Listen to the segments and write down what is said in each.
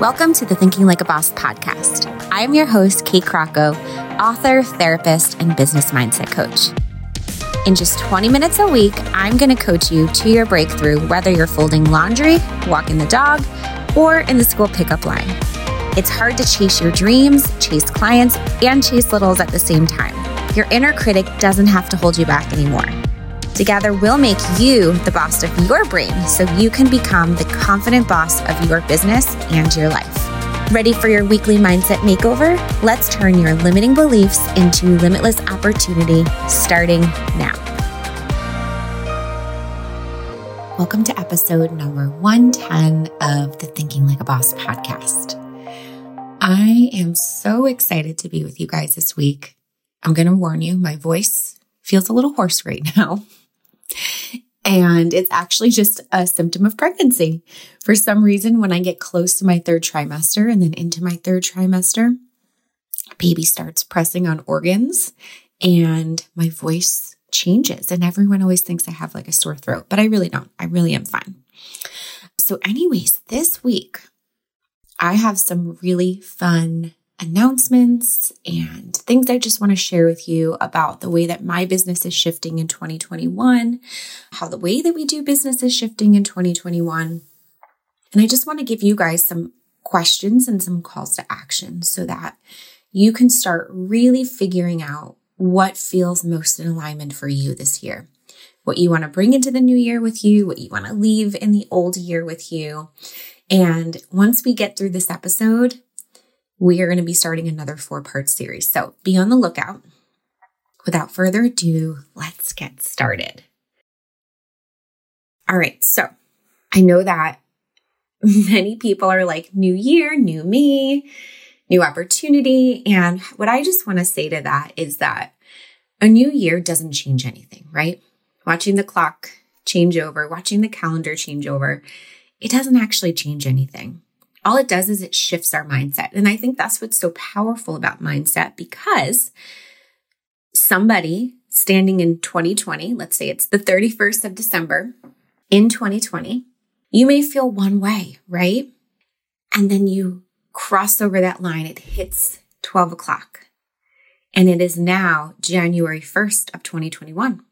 Welcome to the Thinking Like a Boss podcast. I'm your host, Kate Crocco, author, therapist, and business mindset coach. In just 20 minutes a week, I'm going to coach you to your breakthrough, whether you're folding laundry, walking the dog, or in the school pickup line. It's hard to chase your dreams, chase clients, and chase littles at the same time. Your inner critic doesn't have to hold you back anymore. Together, we'll make you the boss of your brain so you can become the confident boss of your business and your life. Ready for your weekly mindset makeover? Let's turn your limiting beliefs into limitless opportunity starting now. Welcome to episode number 110 of the Thinking Like a Boss podcast. I am so excited to be with you guys this week. I'm going to warn you, my voice feels a little hoarse right now. And it's actually just a symptom of pregnancy. For some reason, when I get close to my third trimester and then into my third trimester, baby starts pressing on organs and my voice changes. And everyone always thinks I have like a sore throat, but I really don't. I really am fine. So, anyways, this week, I have some really fun announcements and things I just want to share with you about the way that my business is shifting in 2021, how the way that we do business is shifting in 2021. And I just want to give you guys some questions and some calls to action so that you can start really figuring out what feels most in alignment for you this year. What you want to bring into the new year with you, what you want to leave in the old year with you. And once we get through this episode, we are going to be starting another four part series. So be on the lookout. Without further ado, let's get started. All right. So I know that many people are like, new year, new me, new opportunity. And what I just want to say to that is that a new year doesn't change anything, right? Watching the clock change over, watching the calendar change over, it doesn't actually change anything all it does is it shifts our mindset. And I think that's what's so powerful about mindset because somebody standing in 2020, let's say it's the 31st of December in 2020, you may feel one way, right? And then you cross over that line, it hits 12 o'clock. And it is now January 1st of 2021.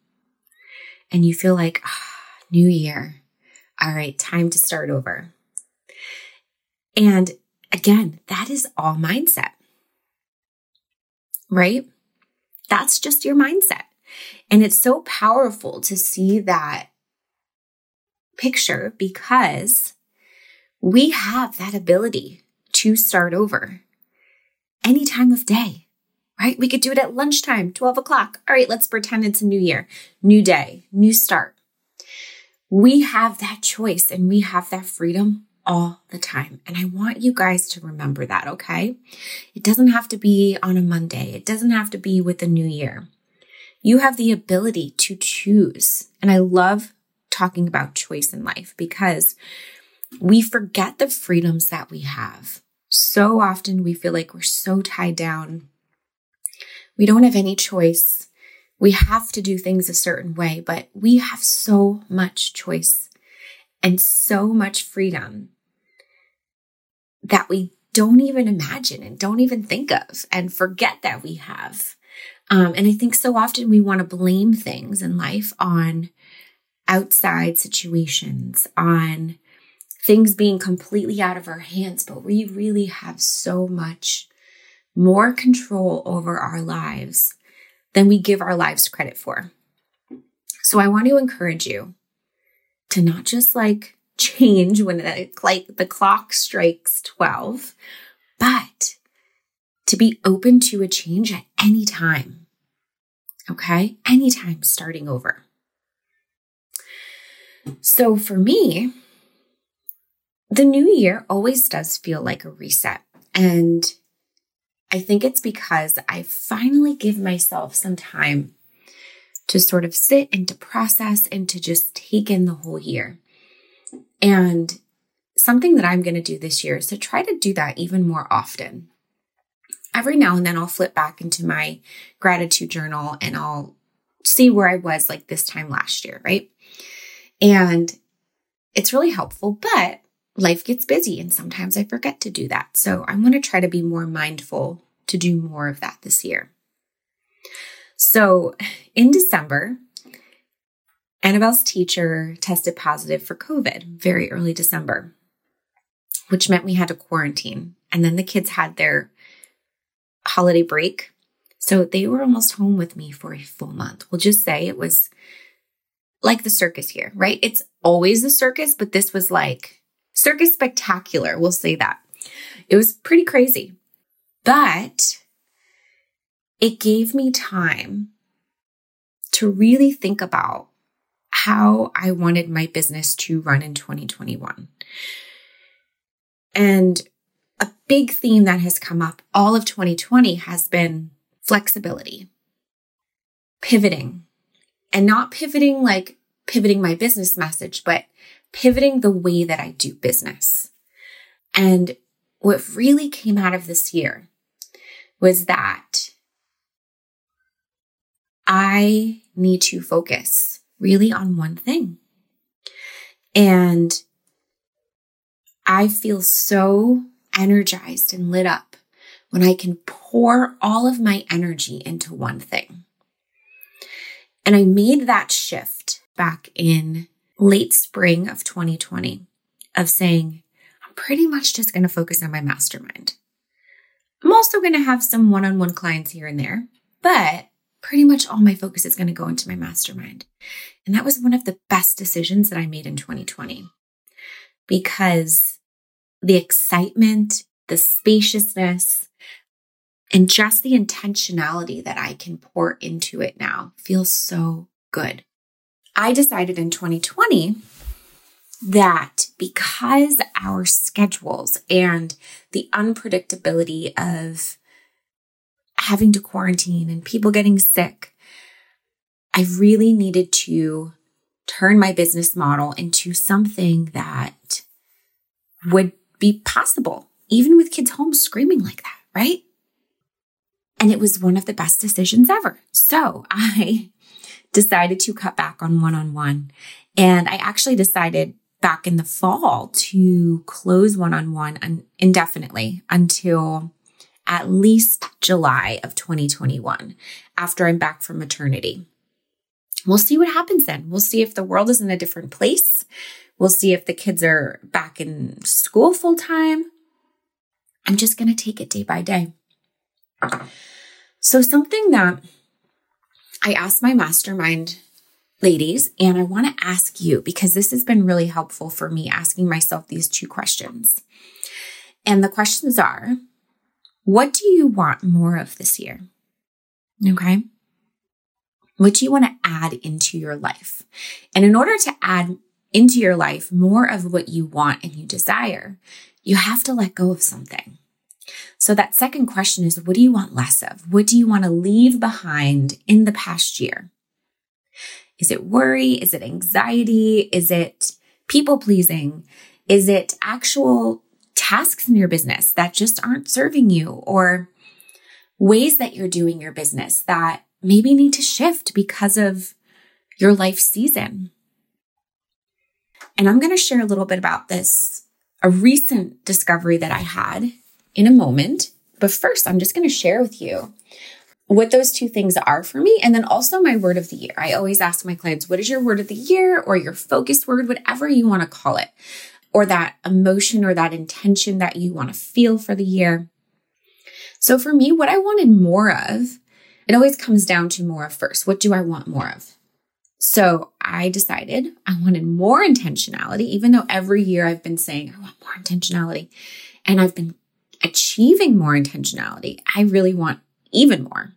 And you feel like, oh, new year. All right, time to start over. And again, that is all mindset, right? That's just your mindset. And it's so powerful to see that picture because we have that ability to start over any time of day, right? We could do it at lunchtime, 12 o'clock. All right, let's pretend it's a new year, new day, new start. We have that choice and we have that freedom all the time. And I want you guys to remember that, okay? It doesn't have to be on a Monday, it doesn't have to be with the new year. You have the ability to choose. And I love talking about choice in life because we forget the freedoms that we have. So often we feel like we're so tied down. We don't have any choice. We have to do things a certain way, but we have so much choice and so much freedom that we don't even imagine and don't even think of and forget that we have. Um, and I think so often we want to blame things in life on outside situations, on things being completely out of our hands, but we really have so much more control over our lives than we give our lives credit for. So I want to encourage you to not just like change when the, like the clock strikes 12, but to be open to a change at any time. Okay? Anytime starting over. So for me, the new year always does feel like a reset. And I think it's because I finally give myself some time to sort of sit and to process and to just take in the whole year. And something that I'm going to do this year is to try to do that even more often. Every now and then I'll flip back into my gratitude journal and I'll see where I was like this time last year, right? And it's really helpful, but life gets busy and sometimes I forget to do that. So I'm going to try to be more mindful to do more of that this year. So in December, Annabelle's teacher tested positive for COVID very early December, which meant we had to quarantine. And then the kids had their holiday break. So they were almost home with me for a full month. We'll just say it was like the circus here, right? It's always the circus, but this was like circus spectacular. We'll say that. It was pretty crazy, but it gave me time to really think about how I wanted my business to run in 2021. And a big theme that has come up all of 2020 has been flexibility, pivoting, and not pivoting like pivoting my business message, but pivoting the way that I do business. And what really came out of this year was that I need to focus really on one thing. And I feel so energized and lit up when I can pour all of my energy into one thing. And I made that shift back in late spring of 2020 of saying, I'm pretty much just going to focus on my mastermind. I'm also going to have some one on one clients here and there, but pretty much all my focus is going to go into my mastermind. And that was one of the best decisions that I made in 2020 because the excitement, the spaciousness, and just the intentionality that I can pour into it now feels so good. I decided in 2020 that because our schedules and the unpredictability of having to quarantine and people getting sick, I really needed to turn my business model into something that would be possible, even with kids home screaming like that, right? And it was one of the best decisions ever. So I decided to cut back on one on one. And I actually decided back in the fall to close one on one indefinitely until at least July of 2021 after I'm back from maternity. We'll see what happens then. We'll see if the world is in a different place. We'll see if the kids are back in school full time. I'm just going to take it day by day. So, something that I asked my mastermind ladies, and I want to ask you because this has been really helpful for me asking myself these two questions. And the questions are what do you want more of this year? Okay. What do you want to add into your life? And in order to add into your life more of what you want and you desire, you have to let go of something. So that second question is, what do you want less of? What do you want to leave behind in the past year? Is it worry? Is it anxiety? Is it people pleasing? Is it actual tasks in your business that just aren't serving you or ways that you're doing your business that maybe need to shift because of your life season? And I'm going to share a little bit about this, a recent discovery that I had in a moment. But first, I'm just going to share with you what those two things are for me. And then also my word of the year. I always ask my clients, what is your word of the year or your focus word, whatever you want to call it, or that emotion or that intention that you want to feel for the year. So for me, what I wanted more of, it always comes down to more of first. What do I want more of? So I decided I wanted more intentionality, even though every year I've been saying I want more intentionality and I've been achieving more intentionality. I really want even more.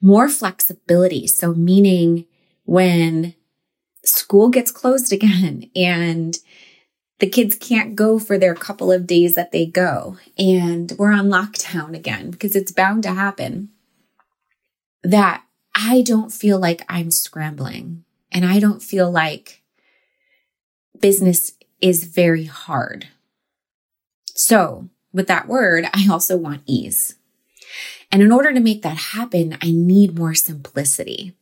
More flexibility. So, meaning when school gets closed again and the kids can't go for their couple of days that they go, and we're on lockdown again because it's bound to happen, that I don't feel like I'm scrambling and I don't feel like business is very hard. So, with that word, I also want ease. And in order to make that happen, I need more simplicity.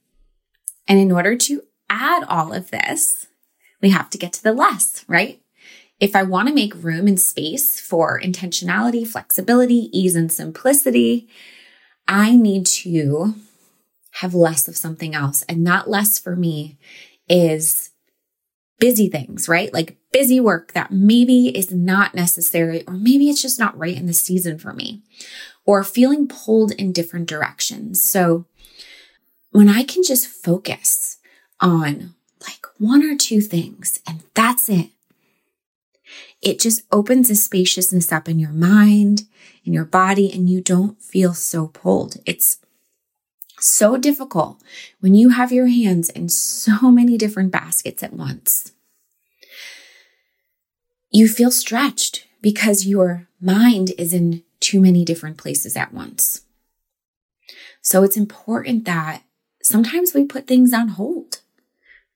And in order to add all of this, we have to get to the less, right? If I want to make room and space for intentionality, flexibility, ease, and simplicity, I need to have less of something else. And that less for me is busy things, right? Like busy work that maybe is not necessary, or maybe it's just not right in the season for me, or feeling pulled in different directions. So when I can just focus on like one or two things and that's it, it just opens a spaciousness up in your mind, in your body, and you don't feel so pulled. It's so difficult when you have your hands in so many different baskets at once. You feel stretched because your mind is in too many different places at once. So it's important that sometimes we put things on hold,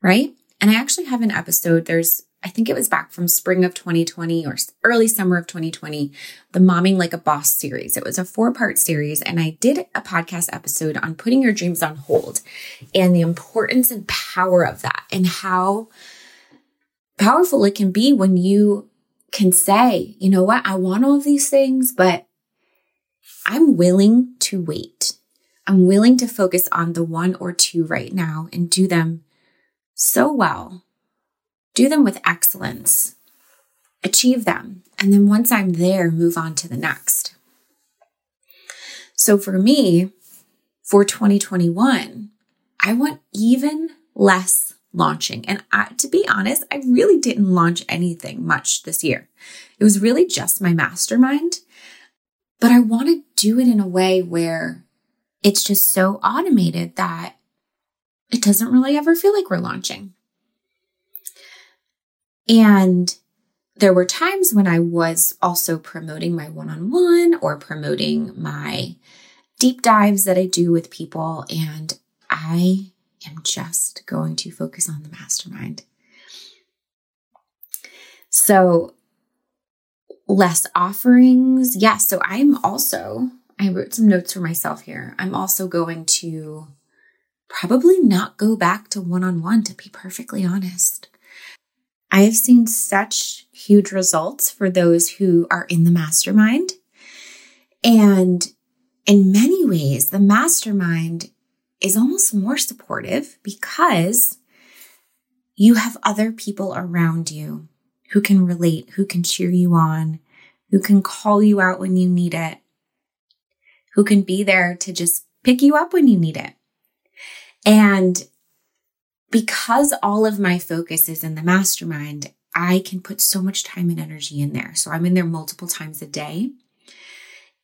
right? And I actually have an episode. There's I think it was back from spring of 2020 or early summer of 2020, the Momming Like a Boss series. It was a four part series, and I did a podcast episode on putting your dreams on hold and the importance and power of that, and how powerful it can be when you can say, you know what, I want all of these things, but I'm willing to wait. I'm willing to focus on the one or two right now and do them so well do them with excellence, achieve them. And then once I'm there, move on to the next. So for me, for 2021, I want even less launching. And I, to be honest, I really didn't launch anything much this year. It was really just my mastermind, but I want to do it in a way where it's just so automated that it doesn't really ever feel like we're launching. And there were times when I was also promoting my one on one or promoting my deep dives that I do with people. And I am just going to focus on the mastermind. So, less offerings. Yes. Yeah, so I'm also, I wrote some notes for myself here. I'm also going to probably not go back to one on one, to be perfectly honest. I have seen such huge results for those who are in the mastermind. And in many ways, the mastermind is almost more supportive because you have other people around you who can relate, who can cheer you on, who can call you out when you need it, who can be there to just pick you up when you need it. And because all of my focus is in the mastermind, I can put so much time and energy in there. So I'm in there multiple times a day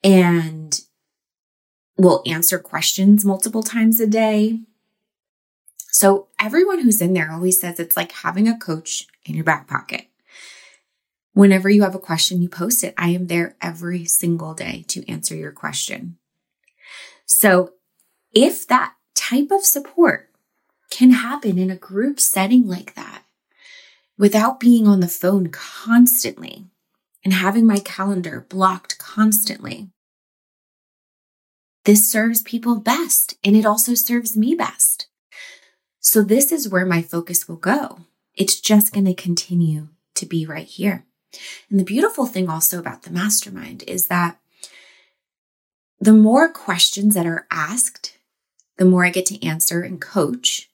and will answer questions multiple times a day. So everyone who's in there always says it's like having a coach in your back pocket. Whenever you have a question, you post it. I am there every single day to answer your question. So if that type of support can happen in a group setting like that without being on the phone constantly and having my calendar blocked constantly. This serves people best and it also serves me best. So, this is where my focus will go. It's just going to continue to be right here. And the beautiful thing also about the mastermind is that the more questions that are asked, the more I get to answer and coach,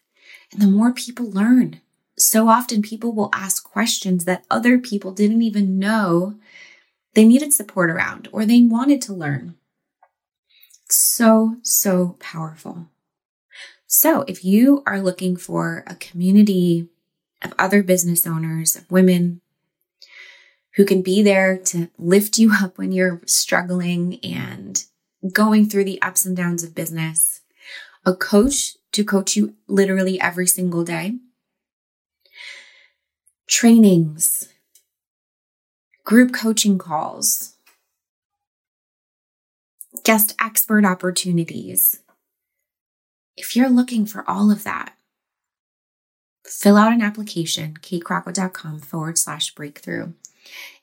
the more people learn. So often people will ask questions that other people didn't even know they needed support around or they wanted to learn. So, so powerful. So, if you are looking for a community of other business owners, of women who can be there to lift you up when you're struggling and going through the ups and downs of business, a coach to coach you literally every single day. Trainings, group coaching calls, guest expert opportunities. If you're looking for all of that, fill out an application, katecrocco.com forward slash breakthrough,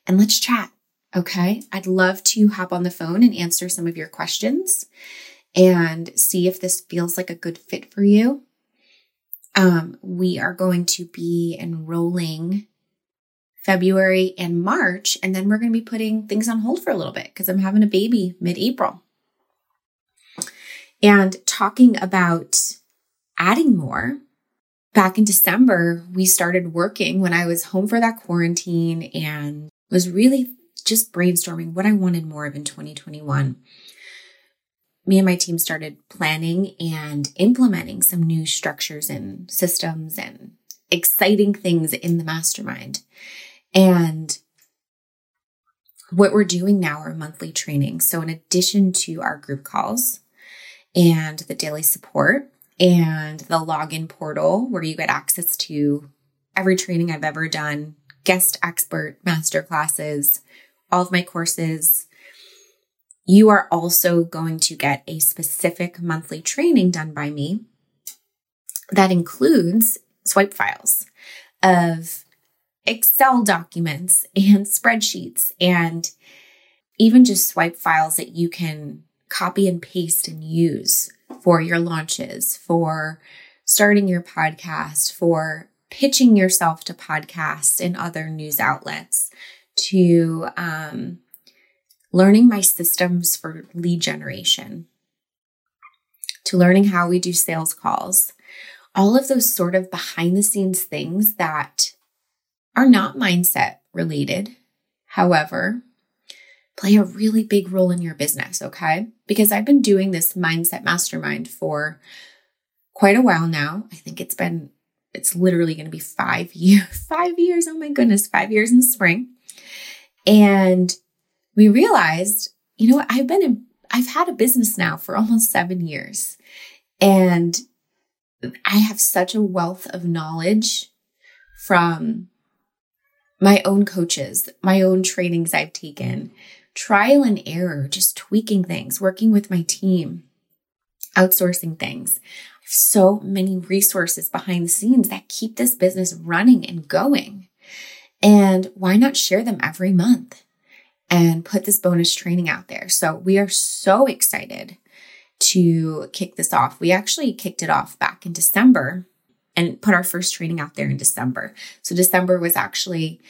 and let's chat. Okay. I'd love to hop on the phone and answer some of your questions and see if this feels like a good fit for you. Um, we are going to be enrolling February and March. And then we're going to be putting things on hold for a little bit because I'm having a baby mid April. And talking about adding more, back in December, we started working when I was home for that quarantine and was really just brainstorming what I wanted more of in 2021. Me and my team started planning and implementing some new structures and systems and exciting things in the mastermind. And what we're doing now are monthly trainings. So, in addition to our group calls and the daily support and the login portal where you get access to every training I've ever done, guest expert master classes, all of my courses, you are also going to get a specific monthly training done by me that includes swipe files of Excel documents and spreadsheets and even just swipe files that you can copy and paste and use for your launches, for starting your podcast, for pitching yourself to podcasts and other news outlets, to um, learning my systems for lead generation, to learning how we do sales calls, all of those sort of behind the scenes things that are not mindset related, however, play a really big role in your business, okay? Because I've been doing this mindset mastermind for quite a while now. I think it's been it's literally going to be 5 years 5 years. Oh my goodness, 5 years in the spring. And we realized, you know I've been in I've had a business now for almost 7 years. And I have such a wealth of knowledge from my own coaches, my own trainings I've taken, trial and error, just tweaking things, working with my team, outsourcing things. I have so many resources behind the scenes that keep this business running and going. And why not share them every month and put this bonus training out there? So we are so excited to kick this off. We actually kicked it off back in December and put our first training out there in December. So December was actually,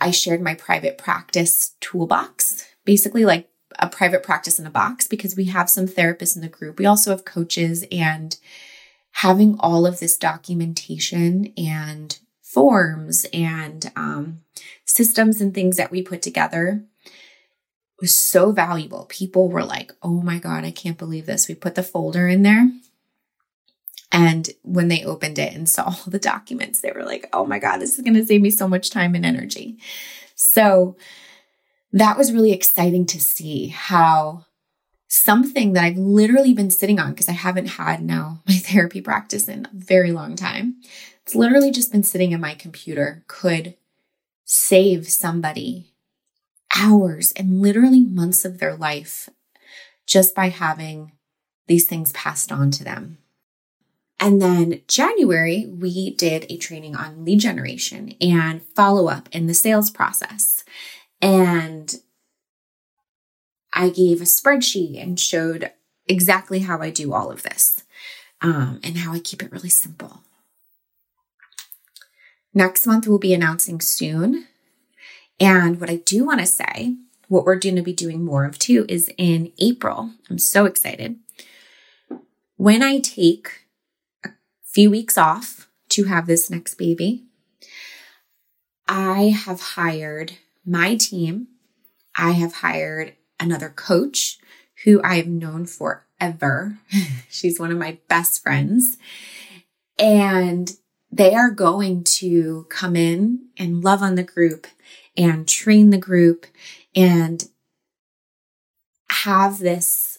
I shared my private practice toolbox, basically like a private practice in a box because we have some therapists in the group. We also have coaches and having all of this documentation and forms and um, systems and things that we put together was so valuable. People were like, oh my God, I can't believe this. We put the folder in there. And when they opened it and saw all the documents, they were like, oh my God, this is going to save me so much time and energy. So that was really exciting to see how something that I've literally been sitting on because I haven't had now my therapy practice in a very long time. It's literally just been sitting in my computer could save somebody hours and literally months of their life just by having these things passed on to them. And then January, we did a training on lead generation and follow up in the sales process. And I gave a spreadsheet and showed exactly how I do all of this um, and how I keep it really simple. Next month, we'll be announcing soon and what I do want to say, what we're going to be doing more of too, is in April. I'm so excited. When I take a few weeks off to have this next baby, I have hired my team. I have hired another coach who I have known forever. She's one of my best friends. And they are going to come in and love on the group and train the group and have this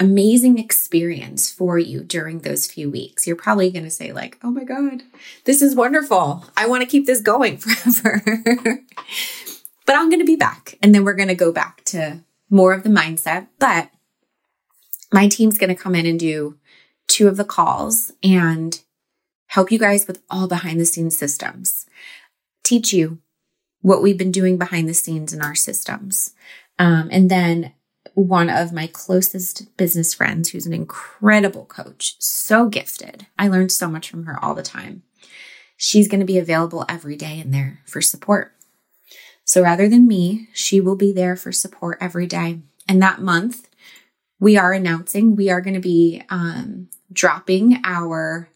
amazing experience for you during those few weeks. You're probably going to say like, "Oh my god, this is wonderful. I want to keep this going forever." but I'm going to be back and then we're going to go back to more of the mindset, but my team's going to come in and do two of the calls and help you guys with all behind the scenes systems. Teach you what we've been doing behind the scenes in our systems. Um, and then one of my closest business friends, who's an incredible coach, so gifted. I learned so much from her all the time. she's going to be available every day in there for support. So rather than me, she will be there for support every day. And that month, we are announcing we are going to be um, dropping our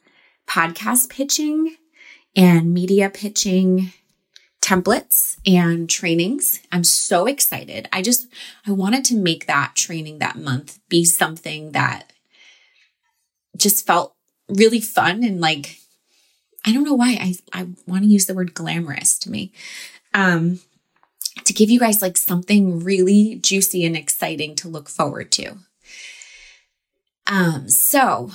podcast pitching and media pitching templates and trainings. I'm so excited. I just I wanted to make that training that month be something that just felt really fun and like I don't know why I I want to use the word glamorous to me. Um to give you guys like something really juicy and exciting to look forward to. Um so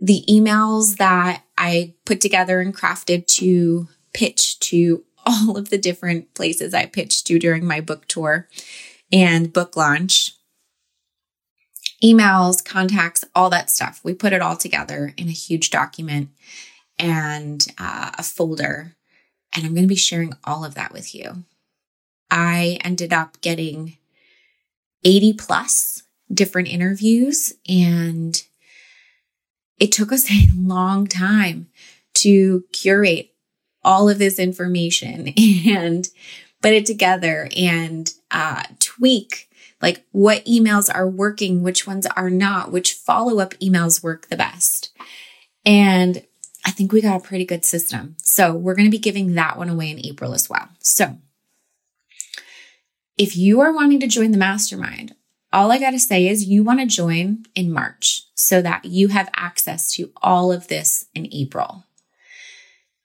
the emails that I put together and crafted to pitch to all of the different places I pitched to during my book tour and book launch. Emails, contacts, all that stuff. We put it all together in a huge document and uh, a folder. And I'm going to be sharing all of that with you. I ended up getting 80 plus different interviews, and it took us a long time to curate all of this information and put it together and uh, tweak like what emails are working, which ones are not, which follow up emails work the best. And I think we got a pretty good system. So we're going to be giving that one away in April as well. So if you are wanting to join the mastermind, all I got to say is you want to join in March so that you have access to all of this in April.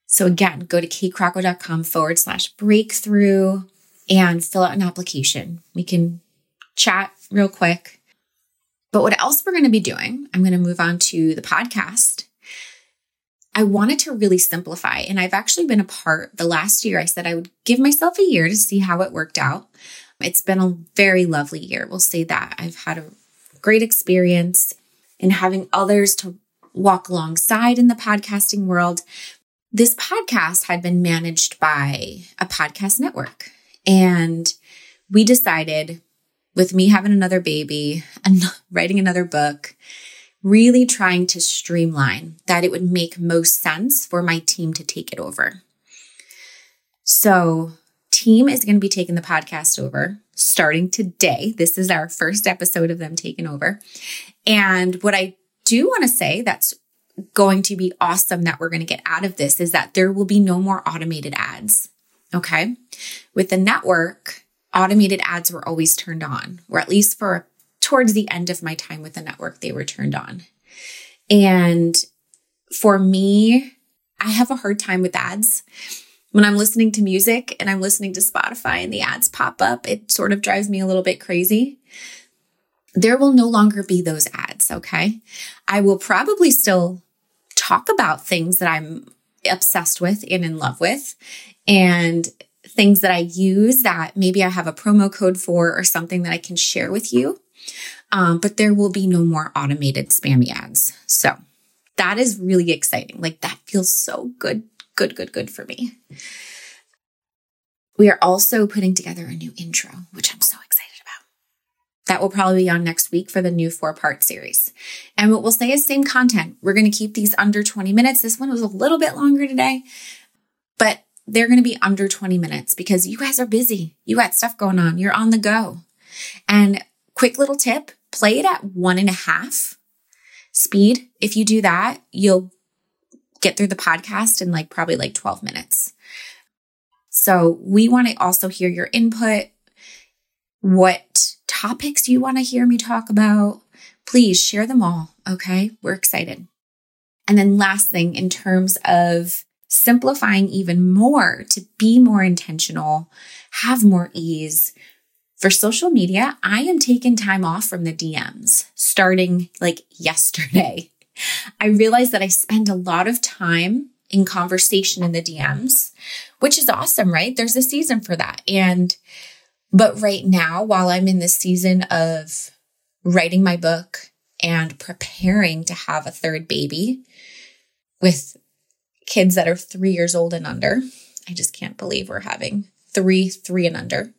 So again, go to katecrocco.com forward slash breakthrough and fill out an application. We can chat real quick. But what else we're going to be doing, I'm going to move on to the podcast. I wanted to really simplify, and I've actually been a part the last year. I said I would give myself a year to see how it worked out. It's been a very lovely year. We'll say that. I've had a great experience in having others to walk alongside in the podcasting world, this podcast had been managed by a podcast network. And we decided, with me having another baby and writing another book, really trying to streamline that it would make most sense for my team to take it over. So, team is going to be taking the podcast over starting today. This is our first episode of them taking over. And what I do want to say that's going to be awesome that we're going to get out of this is that there will be no more automated ads. Okay. With the network, automated ads were always turned on, or at least for towards the end of my time with the network, they were turned on. And for me, I have a hard time with ads. When I'm listening to music and I'm listening to Spotify and the ads pop up, it sort of drives me a little bit crazy. There will no longer be those ads. Okay. I will probably still talk about things that I'm obsessed with and in love with and things that I use that maybe I have a promo code for or something that I can share with you. Um, but there will be no more automated spammy ads. So that is really exciting. Like that feels so good, good, good, good for me. We are also putting together a new intro, which I'm so excited about. that will probably be on next week for the new four part series. And what we'll say is same content. We're going to keep these under 20 minutes. This one was a little bit longer today, but they're going to be under 20 minutes because you guys are busy. You got stuff going on. You're on the go. And quick little tip play it at one and a half speed. If you do that, you'll get through the podcast in like probably like 12 minutes. So we want to also hear your input. What topics do you want to hear me talk about, please share them all. Okay. We're excited. And then last thing, in terms of simplifying even more to be more intentional, have more ease. For social media, I am taking time off from the DMs starting like yesterday. I realized that I spend a lot of time in conversation in the DMs, which is awesome, right? There's a season for that. And but right now, while I'm in this season of writing my book and preparing to have a third baby with kids that are three years old and under, I just can't believe we're having three, three and under.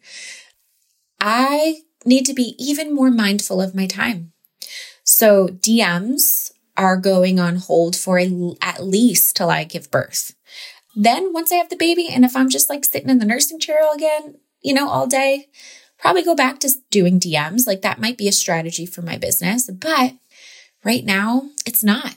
I need to be even more mindful of my time. So DMs are going on hold for a, at least till I give birth. Then once I have the baby, and if I'm just like sitting in the nursing chair again, you know, all day, probably go back to doing DMs. Like that might be a strategy for my business, but right now it's not.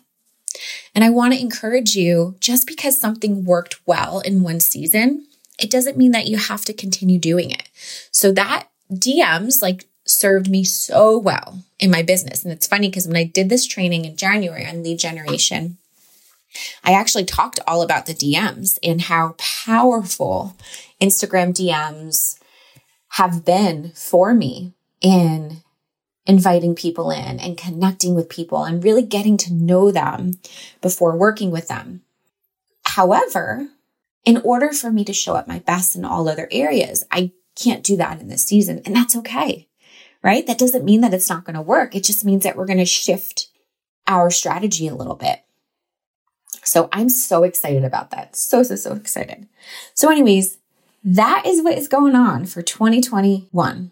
And I want to encourage you just because something worked well in one season, it doesn't mean that you have to continue doing it. So that DMs like served me so well in my business. And it's funny because when I did this training in January on lead generation, I actually talked all about the DMs and how powerful Instagram DMs have been for me in inviting people in and connecting with people and really getting to know them before working with them. However, in order for me to show up my best in all other areas, I can't do that in this season. And that's okay, right? That doesn't mean that it's not going to work. It just means that we're going to shift our strategy a little bit. So I'm so excited about that. So, so, so excited. So, anyways, that is what is going on for 2021.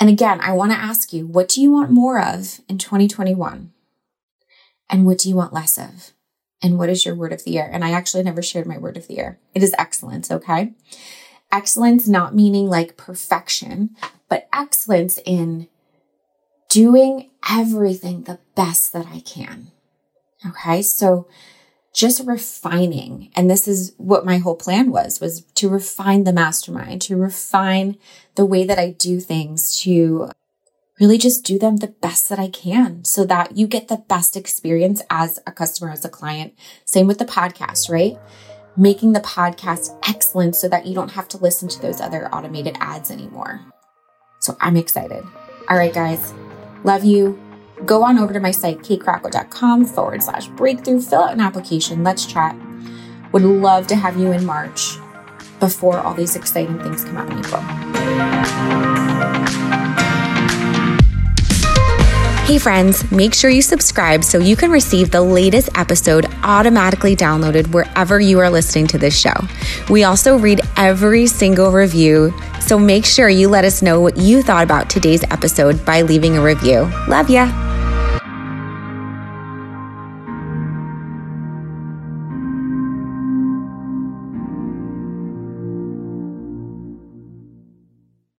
And again, I want to ask you, what do you want more of in 2021? And what do you want less of? And what is your word of the year? And I actually never shared my word of the year. It is excellence, okay? Excellence not meaning like perfection, but excellence in doing everything the best that I can. Okay. So just refining. And this is what my whole plan was, was to refine the mastermind, to refine the way that I do things, to really just do them the best that I can so that you get the best experience as a customer, as a client. Same with the podcast, right? Making the podcast excellent so that you don't have to listen to those other automated ads anymore. So I'm excited. All right, guys. Love you go on over to my site, katecrocco.com forward slash breakthrough, fill out an application, let's chat. Would love to have you in March before all these exciting things come out in April. Hey, friends, make sure you subscribe so you can receive the latest episode automatically downloaded wherever you are listening to this show. We also read every single review, so make sure you let us know what you thought about today's episode by leaving a review. Love ya.